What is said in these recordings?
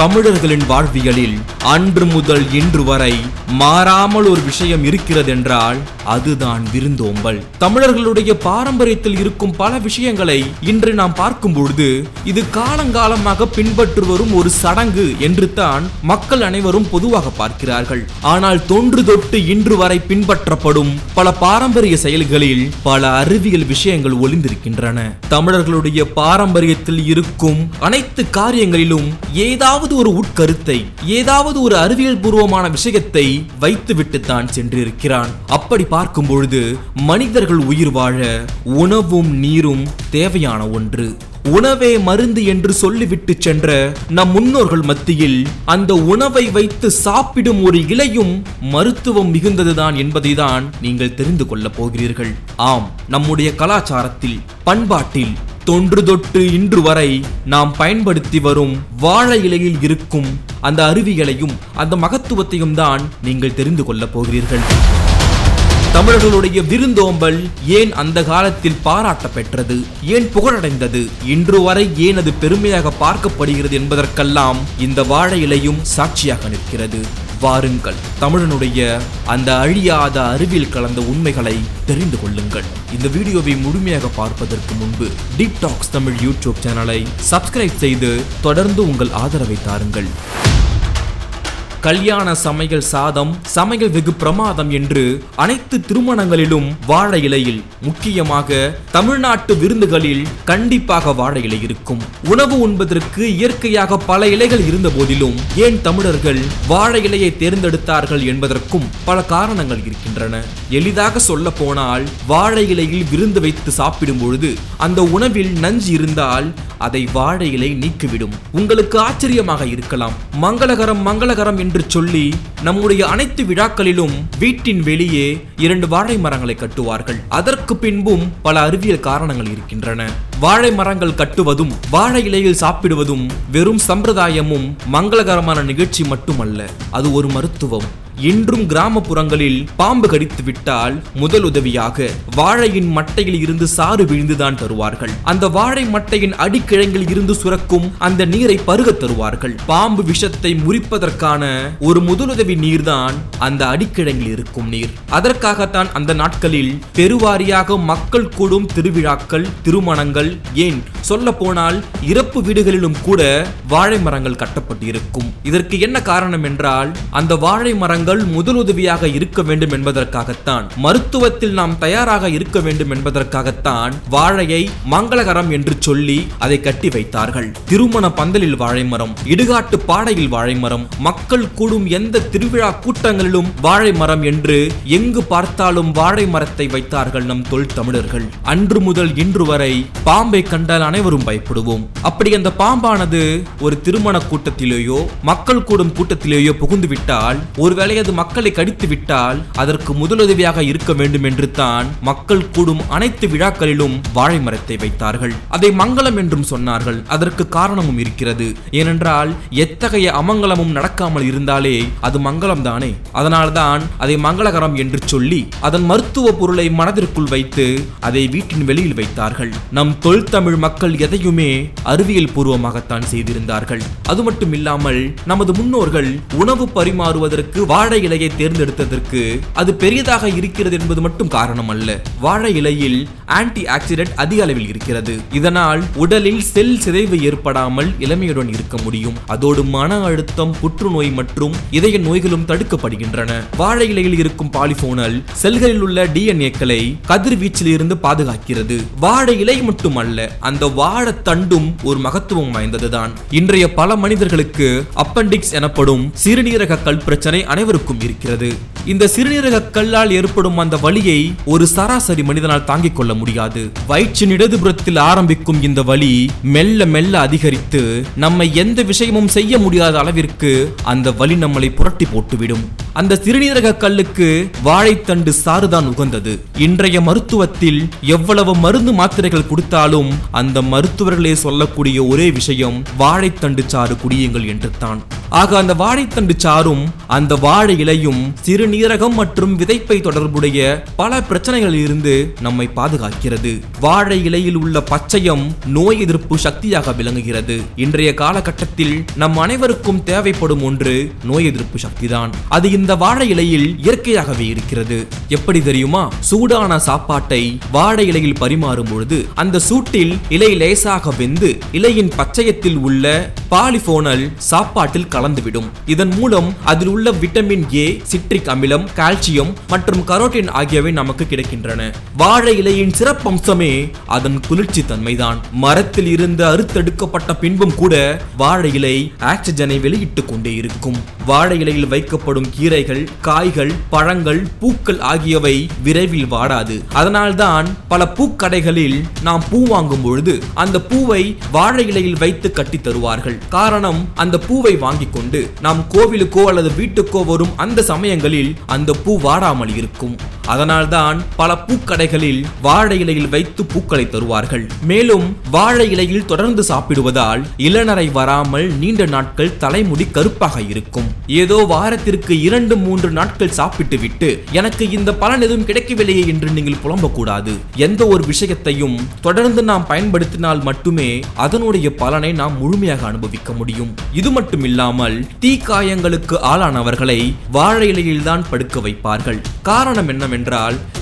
தமிழர்களின் வாழ்வியலில் அன்று முதல் இன்று வரை மாறாமல் ஒரு விஷயம் இருக்கிறது என்றால் அதுதான் விருந்தோம்பல். தமிழர்களுடைய பாரம்பரியத்தில் இருக்கும் பல விஷயங்களை இன்று நாம் பார்க்கும் பொழுது இது காலங்காலமாக பின்பற்று வரும் ஒரு சடங்கு என்று தான் மக்கள் அனைவரும் பொதுவாக பார்க்கிறார்கள். ஆனால் தொன்று தொட்டு இன்று வரை பின்பற்றப்படும் பல பாரம்பரிய செயல்களில் பல அறிவியல் விஷயங்கள் ஒளிந்திருக்கின்றன. தமிழர்களுடைய பாரம்பரியத்தில் இருக்கும் அனைத்து காரியங்களிலும் ஏதாவது ஒரு உட்கருத்தை ஏதாவது ஒரு அறிவியல் பூர்வமான விஷயத்தை வைத்து விட்டுத்தான் சென்றிருக்கிறான். அப்படி பார்க்கும் பொழுது மனிதர்கள் உயிர் வாழ உணவும் நீரும் தேவையான ஒன்று. உணவே மருந்து என்று சொல்லிவிட்டு சென்ற நம் முன்னோர்கள் மத்தியில் அந்த உணவை வைத்து சாப்பிடும் ஒரு இலையும் மருத்துவம் மிகுந்ததுதான் என்பதைதான் நீங்கள் தெரிந்து கொள்ளப் போகிறீர்கள். ஆம் நம்முடைய கலாச்சாரத்தில் பண்பாட்டில் தொன்று தொட்டு இன்று வரை நாம் பயன்படுத்தி வரும் வாழை இலையில் இருக்கும் அந்த அருவிகளையும் அந்த மகத்துவத்தையும் தான் நீங்கள் தெரிந்து கொள்ளப் போகிறீர்கள். தமிழர்களுடைய விருந்தோம்பல் ஏன் அந்த காலத்தில் பாராட்ட பெற்றது ஏன் புகழடைந்தது? இன்று வரை ஏன் அது பெருமையாக பார்க்கப்படுகிறது என்பதற்கெல்லாம் இந்த வாழை இலையும் சாட்சியாக நிற்கிறது. வாருங்கள். தமிழனுடைய அந்த அழியாத அறிவியல் கலந்த உண்மைகளை தெரிந்து கொள்ளுங்கள். இந்த வீடியோவை முழுமையாக பார்ப்பதற்கு முன்பு டீப் டாக்ஸ் தமிழ் யூடியூப் சேனலை சப்ஸ்கிரைப் செய்து தொடர்ந்து உங்கள் ஆதரவை தாருங்கள். கல்யாண சமையல் சாதம் சமையல் வெகு பிரமாதம் என்று அனைத்து திருமணங்களிலும் வாழை இலையில் முக்கியமாக தமிழ்நாட்டு விருந்துகளில் கண்டிப்பாக வாழை இலை இருக்கும். உணவு உண்பதற்கு இயற்கையாக பல இலைகள் இருந்த போதிலும் ஏன் தமிழர்கள் வாழை இலையை தேர்ந்தெடுத்தார்கள் என்பதற்கும் பல காரணங்கள் இருக்கின்றன. எளிதாக சொல்ல போனால் வாழை இலையில் விருந்து வைத்து சாப்பிடும் பொழுது அந்த உணவில் நஞ்சு இருந்தால் அதை வாழை இலை நீக்கிவிடும். உங்களுக்கு ஆச்சரியமாக இருக்கலாம். மங்களகரம் மங்களகரம் என்று சொல்லி நம்முடைய அனைத்து விழாக்களிலும் வீட்டின் வெளியே இரண்டு வாழை மரங்களை கட்டுவார்கள். அதற்கு பின்பும் பல அறிவியல் காரணங்கள் இருக்கின்றன. வாழை மரங்கள் கட்டுவதும் வாழை இலையில் சாப்பிடுவதும் வெறும் சம்பிரதாயமும் மங்களகரமான நிகழ்ச்சி மட்டுமல்ல அது ஒரு மருத்துவம். இன்றும் கிராமப்புறங்களில் பாம்பு கடித்து விட்டால் முதல் உதவியாக வாழையின் மட்டையில் இருந்து சாறு விழுந்துதான் தருவார்கள். அந்த வாழை மட்டையின் அடிக்கிழங்கில் இருந்து சுரக்கும் அந்த நீரை பருக தருவார்கள். பாம்பு விஷத்தை முறிப்பதற்கான ஒரு முதலுதவி நீர்தான் அந்த அடிக்கிழங்கில் இருக்கும் நீர். அதற்காகத்தான் அந்த நாட்களில் பெருவாரியாக மக்கள் கூடும் திருவிழாக்கள் திருமணங்கள் ஏன் சொல்ல போனால் இறப்பு வீடுகளிலும் கூட வாழை மரங்கள் கட்டப்பட்டிருக்கும். இதற்கு என்ன காரணம் என்றால் அந்த வாழை மரங்கள் முதலுதவியாக இருக்க வேண்டும் என்பதற்காகத்தான் மருத்துவத்தில் நாம் தயாராக இருக்க வேண்டும் என்பதற்காகத்தான் வாழையை மங்களகரம் என்று சொல்லி அதை கட்டி வைத்தார்கள். திருமண பந்தலில் வாழை மரம் இடுகாட்டு பாடையில் வாழை மரம் மக்கள் கூடும் எந்த திருவிழா கூட்டங்களிலும் வாழை மரம் என்று எங்கு பார்த்தாலும் வாழை மரத்தை வைத்தார்கள் நம் தொல் தமிழர்கள். அன்று முதல் இன்று வரை பாம்பை கண்டால் அனைவரும் பயப்படுவோம். அப்படி அந்த பாம்பானது ஒரு திருமண கூட்டத்திலேயோ மக்கள் கூடும் கூட்டத்திலேயோ புகுந்து விட்டால் ஒருவேளை அது மக்களை கடித்து விட்டால் அதற்கு முதலுதவியாக இருக்க வேண்டும் என்று தான் மக்கள் கூடும் அனைத்து விழாக்களிலும் வாழை மரத்தை வைத்தார்கள். அதை மங்களம் என்றும் சொன்னார்கள். அதற்கு காரணமும் இருக்கிறது. ஏனென்றால் எத்தகைய அமங்கலமும் நடக்காமல் இருந்தாலே அது மங்களம் தானே அதனால்தான் அதை மங்களகரம் என்று சொல்லி அதன் மருத்துவ பொருளை மனதிற்குள் வைத்து அதை வீட்டின் வெளியில் வைத்தார்கள். நம் தொல்தமிழ் மக்கள் எதையுமே அறிவியல் பூர்வமாகத்தான் செய்திருந்தார்கள். அது மட்டும் இல்லாமல் நமது முன்னோர்கள் உணவு பரிமாறுவதற்கு வாழை வாழை இலையை தேர்ந்தெடுத்ததற்கு அது பெரியதாக இருக்கிறது என்பது மட்டும் காரணம் அல்ல வாழை இலையில் ஆன்டி ஆக்சிடென்ட் அதிக அளவில் இருக்கிறது. இதனால் உடலில் செல் சிதைவு ஏற்படாமல் இளமையுடன் இருக்க முடியும். அதோடு மன அழுத்தம் புற்றுநோய் மற்றும் இதய நோய்களும் தடுக்கப்படுகின்றன. வாழை இலையில் இருக்கும் பாலிபோனல் செல்களில் உள்ள டிஎன்ஏக்களை கதிர்வீச்சில் இருந்து பாதுகாக்கிறது. வாழை இலை மட்டுமல்ல அந்த வாழைத்தண்டும் ஒரு மகத்துவம் வாய்ந்ததுதான். இன்றைய பல மனிதர்களுக்கு அப்பண்டிக்ஸ் எனப்படும் சிறுநீரக கல் பிரச்சனை அனைவரும் அனைவருக்கும் இருக்கிறது. இந்த சிறுநீரக கல்லால் ஏற்படும் அந்த வலியை ஒரு சராசரி மனிதனால் தாங்கிக் கொள்ள முடியாது. வயிற்றின் இடதுபுறத்தில் ஆரம்பிக்கும் இந்த வலி மெல்ல மெல்ல அதிகரித்து நம்மை எந்த விஷயமும் செய்ய முடியாத அளவிற்கு அந்த வலி நம்மளை புரட்டி போட்டுவிடும். அந்த சிறுநீரக கல்லுக்கு வாழைத்தண்டு சாறுதான் உகந்தது. இன்றைய மருத்துவத்தில் எவ்வளவு மருந்து மாத்திரைகள் கொடுத்தாலும் அந்த மருத்துவர்களே சொல்லக்கூடிய ஒரே விஷயம் வாழைத்தண்டு சாறு குடியுங்கள் என்று தான் ஆக அந்த வாழைத்தண்டு சாறும் அந்த வாழை இலையும் சிறுநீரகம் மற்றும் விதைப்பை தொடர்புடைய பல பிரச்சனைகளில் இருந்து நம்மை பாதுகாக்கிறது. வாழை இலையில் உள்ள பச்சையம் நோய் எதிர்ப்பு சக்தியாக விளங்குகிறது. இன்றைய காலகட்டத்தில் நம் அனைவருக்கும் தேவைப்படும் ஒன்று நோய் எதிர்ப்பு சக்திதான். அது இந்த வாழை இலையில் இயற்கையாகவே இருக்கிறது. எப்படி தெரியுமா? சூடான சாப்பாட்டை வாழை இலையில் பரிமாறும் பொழுது அந்த சூட்டில் இலை லேசாக வெந்து இலையின் பச்சையத்தில் உள்ள பாலிபோனல் சாப்பாட்டில் கலந்துவிடும். இதன் மூலம் அதில் உள்ள விட்டமின் ஏ சிட்ரிக் அமிலம் கால்சியம் மற்றும் கரோட்டின் ஆகியவை நமக்கு கிடைக்கின்றன. வாழை இலையின் சிறப்பம்சமே அதன் குளிர்ச்சி தன்மைதான் மரத்தில் இருந்து அறுத்தெடுக்கப்பட்ட பின்பும் கூட வாழை இலை ஆக்சிஜனை வெளியிட்டுக் கொண்டே இருக்கும். வாழை இலையில் வைக்கப்படும் கீரைகள் காய்கள் பழங்கள் பூக்கள் ஆகியவை விரைவில் வாடாது. அதனால்தான் பல பூக்கடைகளில் நாம் பூ வாங்கும் பொழுது அந்த பூவை வாழை இலையில் வைத்து கட்டி தருவார்கள். காரணம் அந்த பூவை வாங்கிக் கொண்டு நாம் கோவிலுக்கோ அல்லது வீட்டுக்கோ வரும் அந்த சமயங்களில் அந்த பூ வாடாமல் இருக்கும். அதனால்தான் பல பூக்கடைகளில் வாழை இலையில் வைத்து பூக்களை தருவார்கள். மேலும் வாழை இலையில் தொடர்ந்து சாப்பிடுவதால் இளநரை வராமல் நீண்ட நாட்கள் தலைமுடி கருப்பாக இருக்கும். ஏதோ வாரத்திற்கு இரண்டு மூன்று நாட்கள் சாப்பிட்டு விட்டு எனக்கு இந்த பலன் எதுவும் கிடைக்கவில்லையே என்று நீங்கள் புலம்பக்கூடாது. எந்த ஒரு விஷயத்தையும் தொடர்ந்து நாம் பயன்படுத்தினால் மட்டுமே அதனுடைய பலனை நாம் முழுமையாக அனுபவிக்க முடியும். இது மட்டும் இல்லாமல் தீக்காயங்களுக்கு ஆளானவர்களை வாழை இலையில் தான் படுக்க வைப்பார்கள். காரணம் என்னவென்றால்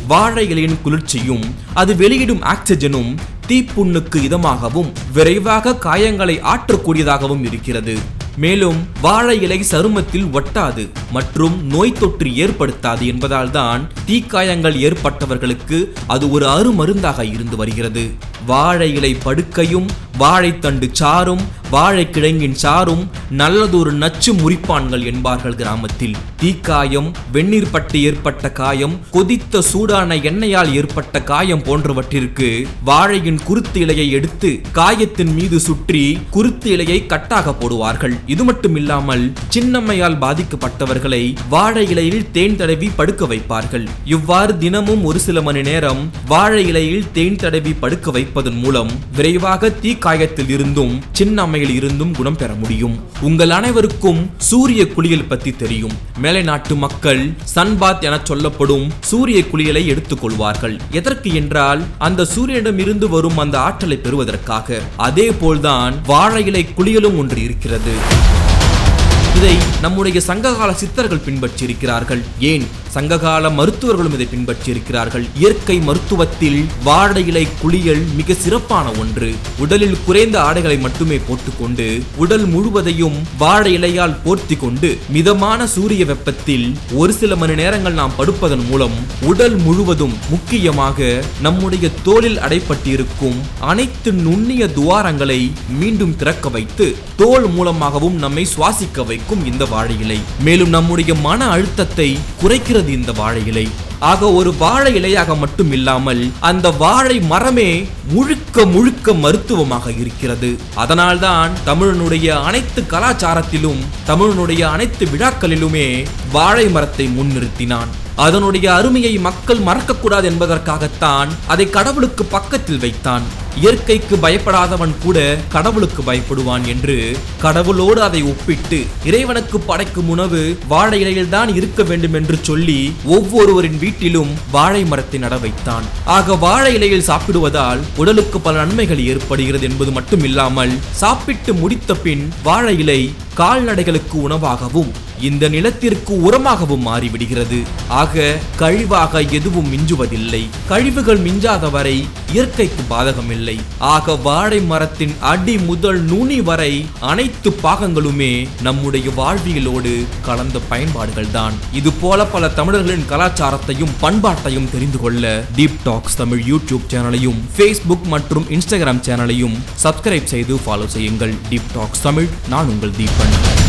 வாழை இலையின் குளிர்ச்சியும் அது வெளியிடும் ஆக்சிஜனும் தீப்புண்ணுக்கு இதமாகவும் விரைவாக காயங்களை ஆற்றக்கூடியதாகவும் இருக்கிறது. மேலும் வாழை இலை சருமத்தில் ஒட்டாது மற்றும் நோய் தொற்று ஏற்படுத்தாது என்பதால் தான் தீக்காயங்கள் ஏற்பட்டவர்களுக்கு அது ஒரு அருமருந்தாக இருந்து வருகிறது. வாழை இலை படுக்கையும் வாழைத்தண்டு சாரும் வாழைக்கிழங்கின் சாரும் நல்லதொரு நச்சு முறிப்பான்கள் என்பார்கள் கிராமத்தில். தீக்காயம் வெந்நீர் பட்டு ஏற்பட்ட காயம் கொதித்த சூடான எண்ணெயால் ஏற்பட்ட காயம் போன்றவற்றிற்கு வாழையின் குருத்து இலையை எடுத்து காயத்தின் மீது சுற்றி குருத்து இலையை கட்டாக போடுவார்கள். இது மட்டும் இல்லாமல் சின்னம்மையால் பாதிக்கப்பட்டவர்களை வாழை இலையில் தேன் தடவி படுக்க வைப்பார்கள். இவ்வாறு தினமும் ஒரு சில மணி நேரம் வாழை இலையில் தேன் தடவி படுக்க வைப்பதன் மூலம் விரைவாக தீக்காயத்தில் இருந்தும் சின்னம்மை இருந்தும் குணம் பெற முடியும். உங்கள் அனைவருக்கும் சூரிய குளியல் பத்தி தெரியும். மேலை நாட்டு மக்கள் சன்பாத் என சொல்லப்படும் சூரிய குளியலை எடுத்துக்கொள்வார்கள். எதற்கு என்றால் அந்த சூரியனிடம் இருந்து வரும் அந்த ஆற்றலை பெறுவதற்காக. அதே போல்தான் வாழை இலை குளியலும் ஒன்று இருக்கிறது. இதை நம்முடைய சங்ககால சித்தர்கள் பின்பற்றியிருக்கிறார்கள். ஏன்? சங்ககால மருத்துவர்களும் இதை பின்பற்றியிருக்கிறார்கள். இயற்கை மருத்துவத்தில் வாழை இலை குளியல் மிக சிறப்பான ஒன்று. உடலில் குறைந்த ஆடைகளை மட்டுமே போட்டுக்கொண்டு உடல் முழுவதையும் வாழை இலையால் போர்த்தி கொண்டு மிதமான சூரிய வெப்பத்தில் ஒரு சில மணி நேரங்கள் நாம் படுப்பதன் மூலம் உடல் முழுவதும் முக்கியமாக நம்முடைய தோலில் அடைப்பட்டிருக்கும் அனைத்து நுண்ணிய துவாரங்களை மீண்டும் திறக்க வைத்து தோல் மூலமாகவும் நம்மை சுவாசிக்க வைக்கும் இந்த வாழை இலை மேலும் நம்முடைய மன அழுத்தத்தை குறைக்கிறது இந்த வாழை இலை ஆக ஒரு வாழை இலையாக மட்டும் இல்லாமல் அந்த வாழை மரமே முழுக்க முழுக்க மருத்துவமாக இருக்கிறது. அதனால்தான் தமிழனுடைய அனைத்து கலாச்சாரத்திலும் தமிழனுடைய அனைத்து விழாக்களிலுமே வாழை மரத்தை முன்னிறுத்தினான். அதனுடைய அருமையை மக்கள் மறக்கக்கூடாது என்பதற்காகத்தான் அதை கடவுளுக்கு பக்கத்தில் வைத்தான். இயற்கைக்கு பயப்படாதவன் கூட கடவுளுக்கு பயப்படுவான் என்று கடவுளோடு அதை ஒப்பிட்டு இறைவனுக்கு படைக்கும் உணவு வாழை இலையில் தான் இருக்க வேண்டும் என்று சொல்லி ஒவ்வொருவரின் வீட்டிலும் வாழை மரத்தை நட வைத்தான். ஆக வாழை இலையில் சாப்பிடுவதால் உடலுக்கு பல நன்மைகள் ஏற்படுகிறது என்பது மட்டும் இல்லாமல் சாப்பிட்டு முடித்த பின் வாழை இலை கால்நடைகளுக்கு உணவாகவும் இந்த நிலத்திற்கு உரமாகவும் மாறிவிடுகிறது. ஆக கழிவாக எதுவும் மிஞ்சுவதில்லை. கழிவுகள் மிஞ்சாத வரை இயற்கைக்கு பாதகமில்லை. ஆக வாழை மரத்தின் அடி முதல் நுனி வரை அனைத்து பாகங்களுமே நம்முடைய வாழ்வியலோடு கலந்த பயன்பாடுகள் தான் இது போல பல தமிழர்களின் கலாச்சாரத்தையும் பண்பாட்டையும் தெரிந்து கொள்ள டீப் டாக்ஸ் தமிழ் யூடியூப் சேனலையும் ஃபேஸ்புக் மற்றும் இன்ஸ்டாகிராம் சேனலையும் சப்ஸ்கிரைப் செய்து ஃபாலோ செய்யுங்கள். டீப் டாக்ஸ் தமிழ் நான் உங்கள் தீபன்.